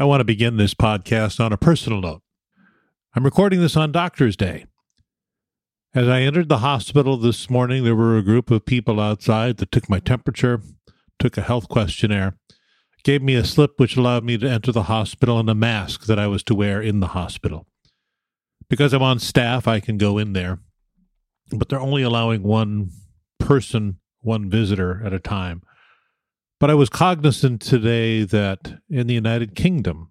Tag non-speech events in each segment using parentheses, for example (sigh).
I want to begin this podcast on a personal note. I'm recording this on Doctor's Day. As I entered the hospital this morning, there were a group of people outside that took my temperature, took a health questionnaire, gave me a slip which allowed me to enter the hospital and a mask that I was to wear in the hospital. Because I'm on staff, I can go in there, but they're only allowing one person, one visitor at a time. But I was cognizant today that in the United Kingdom,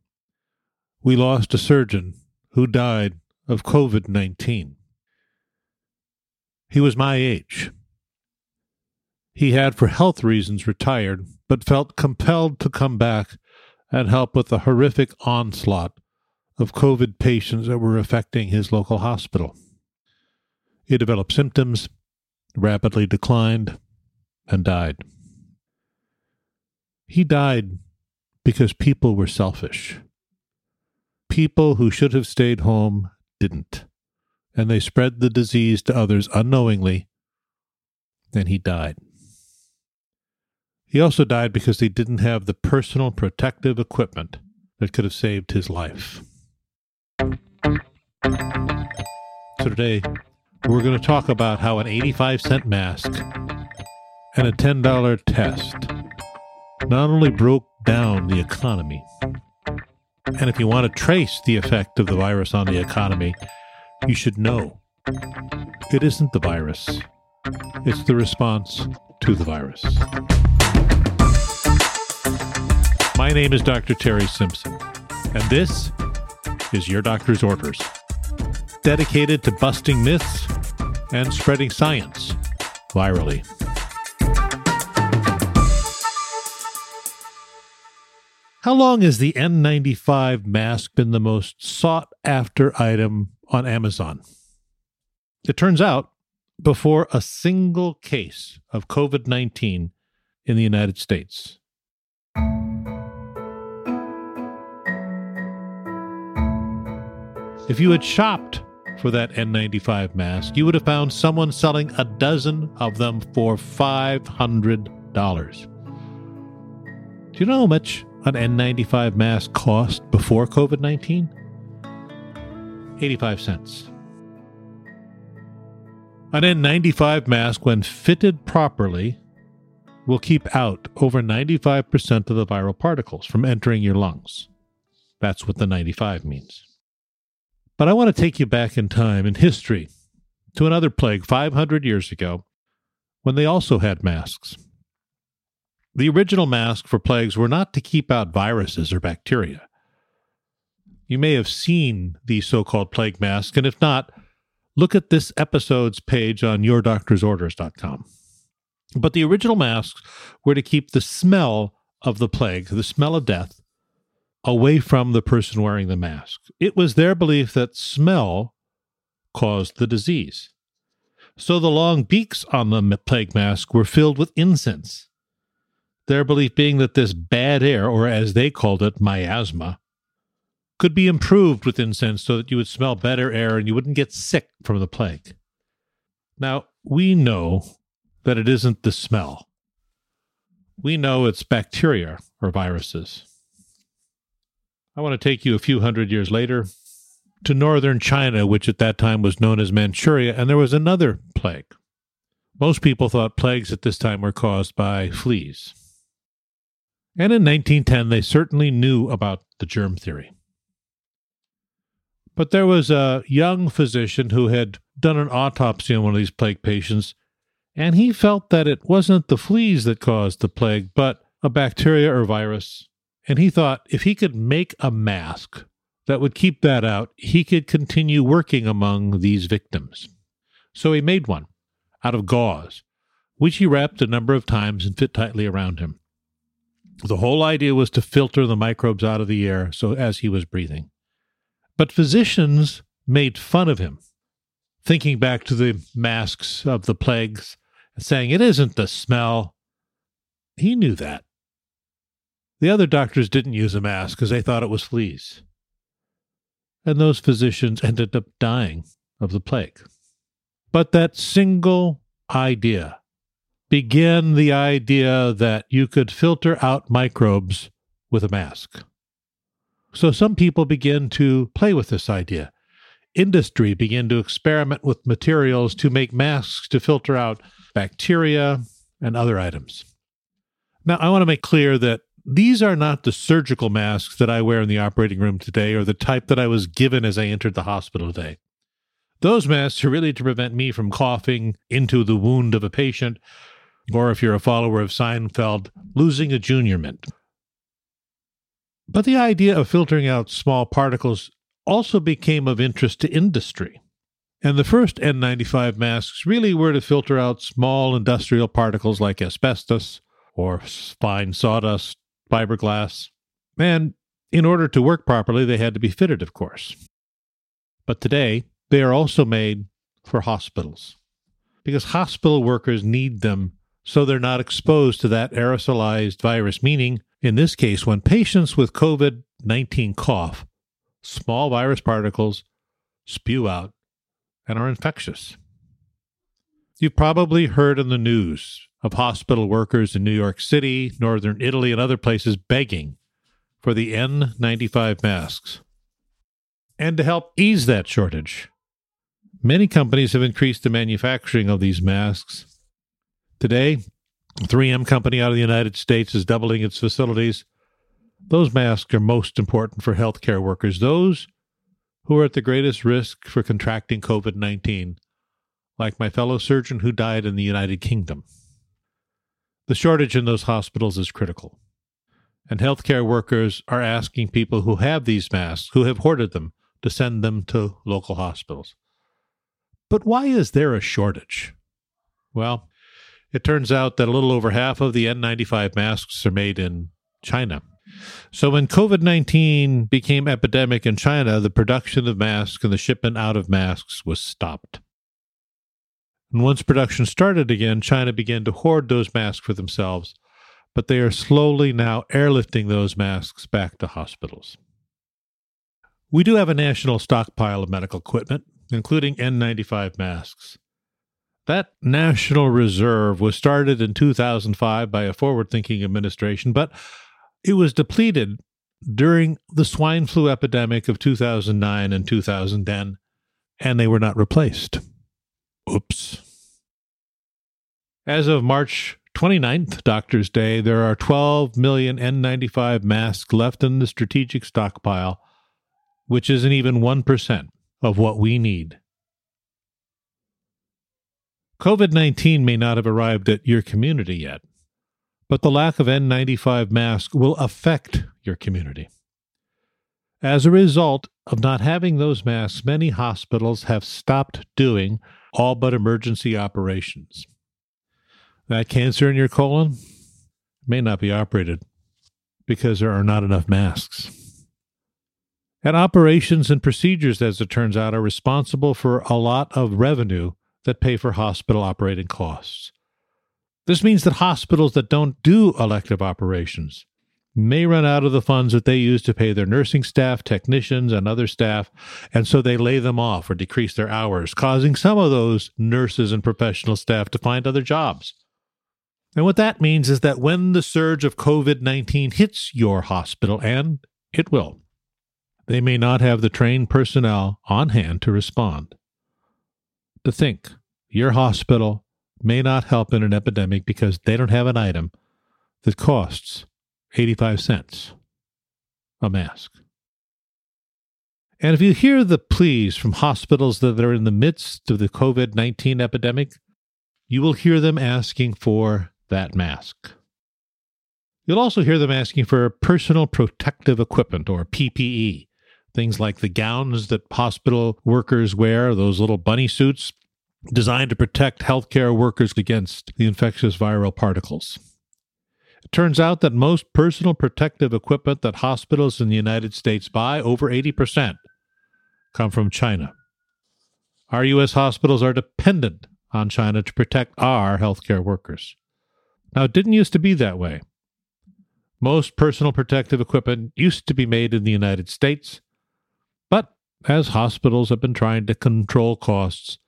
we lost a surgeon who died of COVID 19. He was my age. He had, for health reasons, retired, but felt compelled to come back and help with the horrific onslaught of COVID patients that were affecting his local hospital. He developed symptoms, rapidly declined, and died. He died because people were selfish. People who should have stayed home didn't, and they spread the disease to others unknowingly, and he died. He also died because he didn't have the personal protective equipment that could have saved his life. So today, we're going to talk about how an 85 cent mask and a $10 test not only broke down the economy, and if you want to trace the effect of the virus on the economy, you should know it isn't the virus, it's the response to the virus. My name is Dr. Terry Simpson, and this is Your Doctor's Orders, dedicated to busting myths and spreading science virally. How long has the N95 mask been the most sought after item on Amazon? It turns out before a single case of COVID 19 in the United States. If you had shopped for that N95 mask, you would have found someone selling a dozen of them for $500. Do you know how much an N95 mask cost before COVID 19? 85 cents. An N95 mask, when fitted properly, will keep out over 95% of the viral particles from entering your lungs. That's what the 95 means. But I want to take you back in time in history to another plague 500 years ago when they also had masks. The original masks for plagues were not to keep out viruses or bacteria. You may have seen these so called plague masks, and if not, look at this episode's page on yourdoctorsorders.com. But the original masks were to keep the smell of the plague, the smell of death, away from the person wearing the mask. It was their belief that smell caused the disease. So the long beaks on the plague mask were filled with incense. Their belief being that this bad air, or as they called it, miasma, could be improved with incense so that you would smell better air and you wouldn't get sick from the plague. Now, we know that it isn't the smell. We know it's bacteria or viruses. I want to take you a few hundred years later to northern China, which at that time was known as Manchuria, and there was another plague. Most people thought plagues at this time were caused by fleas. And in 1910, they certainly knew about the germ theory. But there was a young physician who had done an autopsy on one of these plague patients, and he felt that it wasn't the fleas that caused the plague, but a bacteria or virus and he thought if he could make a mask that would keep that out, he could continue working among these victims. So he made one out of gauze, which he wrapped a number of times and fit tightly around him. The whole idea was to filter the microbes out of the air so as he was breathing. But physicians made fun of him, thinking back to the masks of the plagues, and saying it isn't the smell. He knew that. The other doctors didn't use a mask because they thought it was fleas. And those physicians ended up dying of the plague. But that single idea began the idea that you could filter out microbes with a mask. So some people begin to play with this idea. Industry began to experiment with materials to make masks to filter out bacteria and other items. Now, I want to make clear that these are not the surgical masks that I wear in the operating room today or the type that I was given as I entered the hospital today. Those masks are really to prevent me from coughing into the wound of a patient, or if you're a follower of Seinfeld, losing a junior mint. But the idea of filtering out small particles also became of interest to industry. And the first N95 masks really were to filter out small industrial particles like asbestos or fine sawdust, fiberglass. And in order to work properly, they had to be fitted, of course. But today, they are also made for hospitals because hospital workers need them so they're not exposed to that aerosolized virus, meaning, in this case, when patients with COVID 19 cough, small virus particles spew out and are infectious. You've probably heard in the news of hospital workers in New York City, northern Italy, and other places begging for the N95 masks. And to help ease that shortage, many companies have increased the manufacturing of these masks. Today, 3M company out of the United States is doubling its facilities. Those masks are most important for healthcare workers, those who are at the greatest risk for contracting COVID 19, like my fellow surgeon who died in the United Kingdom. The shortage in those hospitals is critical. And healthcare workers are asking people who have these masks, who have hoarded them, to send them to local hospitals. But why is there a shortage? Well, it turns out that a little over half of the N95 masks are made in China. So when COVID 19 became epidemic in China, the production of masks and the shipment out of masks was stopped. And once production started again, China began to hoard those masks for themselves, but they are slowly now airlifting those masks back to hospitals. We do have a national stockpile of medical equipment, including N95 masks. That national reserve was started in 2005 by a forward thinking administration, but it was depleted during the swine flu epidemic of 2009 and 2010, and they were not replaced. Oops. As of March 29th, Doctor's Day, there are 12 million N95 masks left in the strategic stockpile, which isn't even 1% of what we need. COVID 19 may not have arrived at your community yet, but the lack of N95 masks will affect your community. As a result of not having those masks, many hospitals have stopped doing all but emergency operations. That cancer in your colon may not be operated because there are not enough masks. And operations and procedures, as it turns out, are responsible for a lot of revenue that pay for hospital operating costs. This means that hospitals that don't do elective operations may run out of the funds that they use to pay their nursing staff, technicians, and other staff, and so they lay them off or decrease their hours, causing some of those nurses and professional staff to find other jobs. And what that means is that when the surge of COVID 19 hits your hospital, and it will, they may not have the trained personnel on hand to respond. To think your hospital may not help in an epidemic because they don't have an item that costs 85 cents a mask. And if you hear the pleas from hospitals that are in the midst of the COVID 19 epidemic, you will hear them asking for that mask. You'll also hear them asking for personal protective equipment or PPE, things like the gowns that hospital workers wear, those little bunny suits designed to protect healthcare workers against the infectious viral particles. It turns out that most personal protective equipment that hospitals in the United States buy, over 80%, come from China. Our U.S. hospitals are dependent on China to protect our healthcare workers. Now, it didn't used to be that way. Most personal protective equipment used to be made in the United States, but as hospitals have been trying to control costs,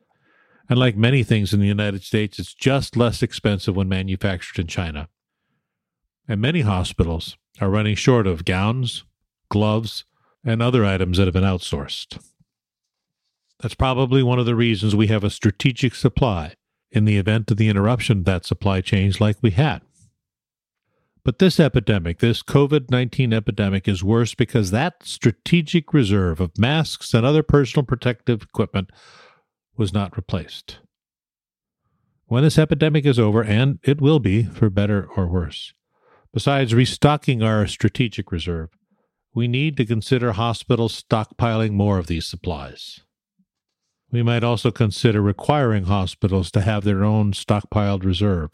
and like many things in the United States, it's just less expensive when manufactured in China. And many hospitals are running short of gowns, gloves, and other items that have been outsourced. That's probably one of the reasons we have a strategic supply in the event of the interruption of that supply chain like we had. But this epidemic, this COVID 19 epidemic, is worse because that strategic reserve of masks and other personal protective equipment was not replaced. When this epidemic is over, and it will be for better or worse, besides restocking our strategic reserve, we need to consider hospitals stockpiling more of these supplies. We might also consider requiring hospitals to have their own stockpiled reserve,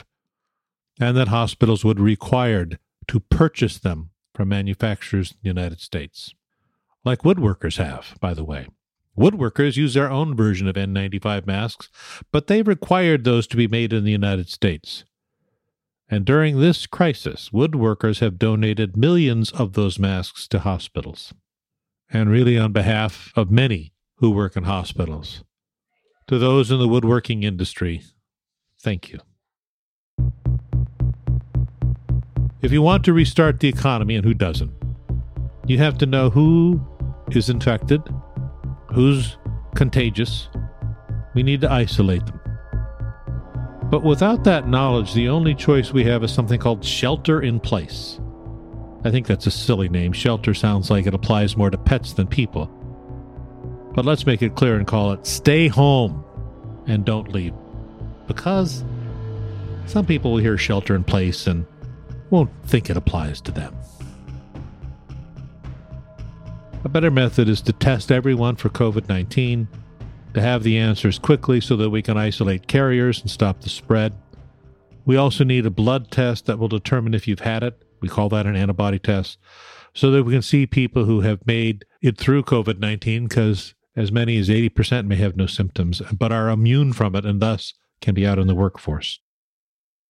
and that hospitals would be required to purchase them from manufacturers in the United States, like woodworkers have, by the way. Woodworkers use their own version of N95 masks, but they required those to be made in the United States. And during this crisis, woodworkers have donated millions of those masks to hospitals. And really, on behalf of many who work in hospitals, to those in the woodworking industry, thank you. If you want to restart the economy, and who doesn't, you have to know who is infected, who's contagious. We need to isolate them. But without that knowledge, the only choice we have is something called shelter in place. I think that's a silly name. Shelter sounds like it applies more to pets than people. But let's make it clear and call it stay home and don't leave. Because some people will hear shelter in place and won't think it applies to them. A better method is to test everyone for COVID 19 to have the answers quickly so that we can isolate carriers and stop the spread. We also need a blood test that will determine if you've had it. We call that an antibody test, so that we can see people who have made it through COVID 19 because as many as 80% may have no symptoms, but are immune from it and thus can be out in the workforce.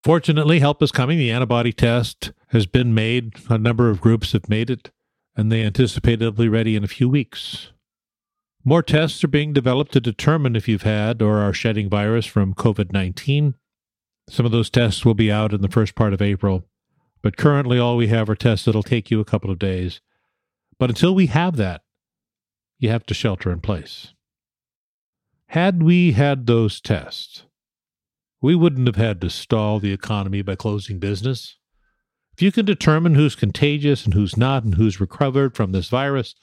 Fortunately, help is coming. The antibody test has been made. A number of groups have made it, and they anticipate it'll be ready in a few weeks. More tests are being developed to determine if you've had or are shedding virus from COVID 19. Some of those tests will be out in the first part of April, but currently all we have are tests that'll take you a couple of days. But until we have that, you have to shelter in place. Had we had those tests, we wouldn't have had to stall the economy by closing business. If you can determine who's contagious and who's not and who's recovered from this virus,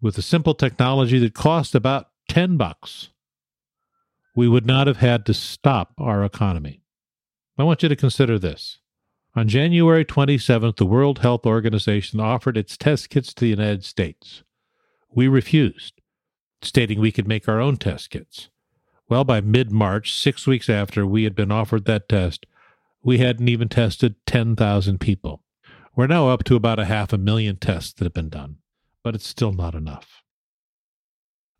with a simple technology that cost about 10 bucks, we would not have had to stop our economy. I want you to consider this. On January 27th, the World Health Organization offered its test kits to the United States. We refused, stating we could make our own test kits. Well, by mid March, six weeks after we had been offered that test, we hadn't even tested 10,000 people. We're now up to about a half a million tests that have been done but it's still not enough.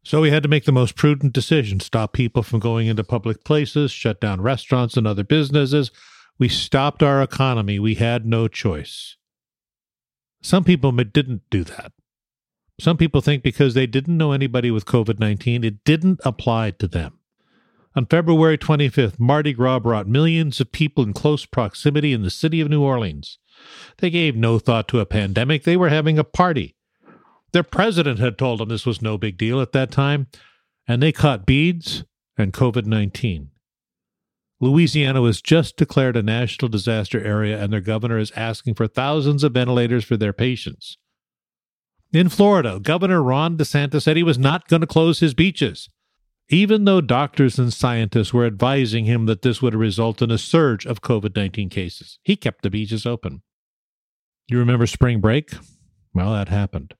So we had to make the most prudent decision stop people from going into public places, shut down restaurants and other businesses. We stopped our economy. We had no choice. Some people didn't do that. Some people think because they didn't know anybody with COVID 19, it didn't apply to them. On February 25th, Mardi Gras brought millions of people in close proximity in the city of New Orleans. They gave no thought to a pandemic. They were having a party. Their president had told them this was no big deal at that time, and they caught beads and COVID 19. Louisiana was just declared a national disaster area, and their governor is asking for thousands of ventilators for their patients. In Florida, Governor Ron DeSantis said he was not going to close his beaches, even though doctors and scientists were advising him that this would result in a surge of COVID 19 cases. He kept the beaches open. You remember spring break? Well, that happened.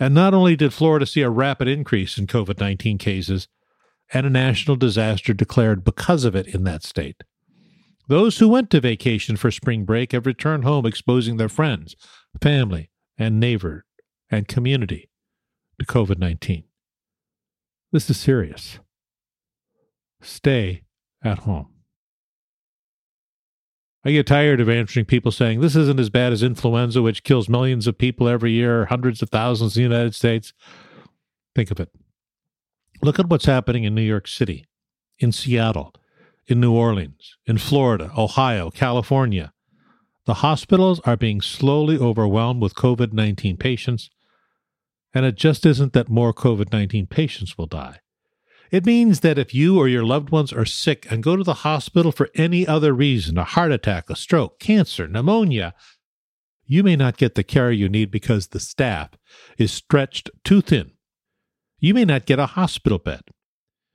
And not only did Florida see a rapid increase in COVID 19 cases and a national disaster declared because of it in that state, those who went to vacation for spring break have returned home exposing their friends, family, and neighbor and community to COVID 19. This is serious. Stay at home. I get tired of answering people saying this isn't as bad as influenza, which kills millions of people every year, hundreds of thousands in the United States. Think of it. Look at what's happening in New York City, in Seattle, in New Orleans, in Florida, Ohio, California. The hospitals are being slowly overwhelmed with COVID 19 patients, And it just isn't that more COVID 19 patients will die. It means that if you or your loved ones are sick and go to the hospital for any other reason a heart attack, a stroke, cancer, pneumonia you may not get the care you need because the staff is stretched too thin. You may not get a hospital bed.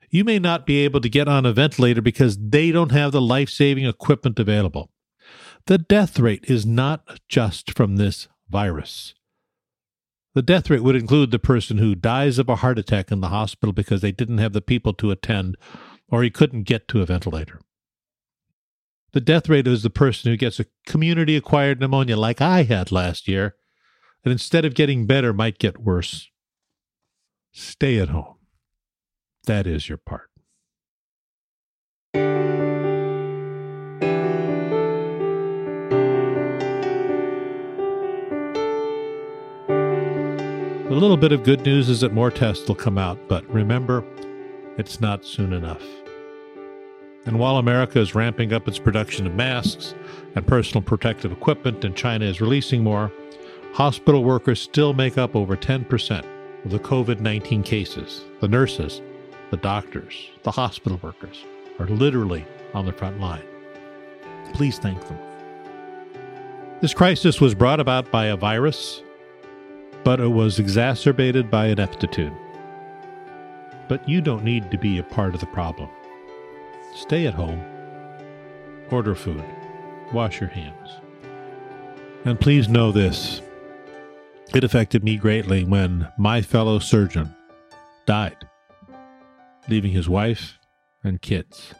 You may not be able to get on a ventilator because they don't have the life saving equipment available. The death rate is not just from this virus. The death rate would include the person who dies of a heart attack in the hospital because they didn't have the people to attend or he couldn't get to a ventilator. The death rate is the person who gets a community acquired pneumonia like I had last year, and instead of getting better, might get worse. Stay at home. That is your part. Little bit of good news is that more tests will come out, but remember, it's not soon enough. And while America is ramping up its production of masks and personal protective equipment and China is releasing more, hospital workers still make up over 10% of the COVID 19 cases. The nurses, the doctors, the hospital workers are literally on the front line. Please thank them. This crisis was brought about by a virus but it was exacerbated by ineptitude. But you don't need to be a part of the problem. Stay at home, order food, wash your hands. And please know this it affected me greatly when my fellow surgeon died, leaving his wife and kids,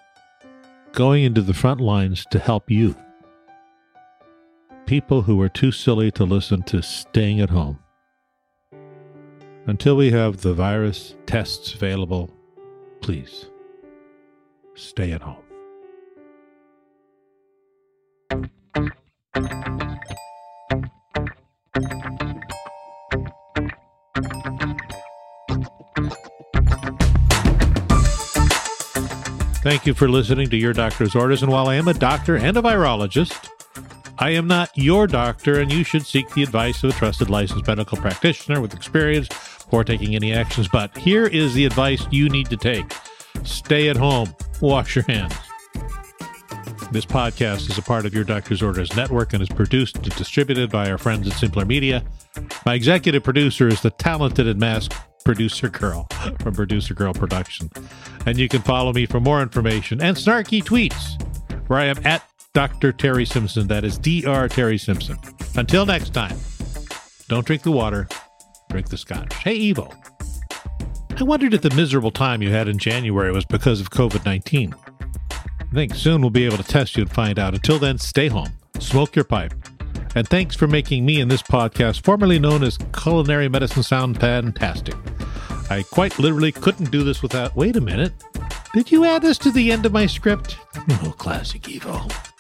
going into the front lines to help you. People who were too silly to listen to staying at home. Until we have the virus tests available, please stay at home. Thank you for listening to Your Doctor's Orders. And while I am a doctor and a virologist, I am not your doctor, and you should seek the advice of a trusted licensed medical practitioner with experience before taking any actions. But here is the advice you need to take stay at home, wash your hands. This podcast is a part of Your Doctor's Orders Network and is produced and distributed by our friends at Simpler Media. My executive producer is the talented and masked producer girl (laughs) from Producer Girl Production. And you can follow me for more information and snarky tweets, where I am at Dr. Terry Simpson. That is Dr. Terry Simpson. Until next time, don't drink the water, drink the scotch. Hey, Evo. I wondered if the miserable time you had in January was because of COVID 19. I think soon we'll be able to test you and find out. Until then, stay home, smoke your pipe. And thanks for making me and this podcast, formerly known as Culinary Medicine, sound fantastic. I quite literally couldn't do this without. Wait a minute. Did you add this to the end of my script? (laughs) Oh, classic Evo.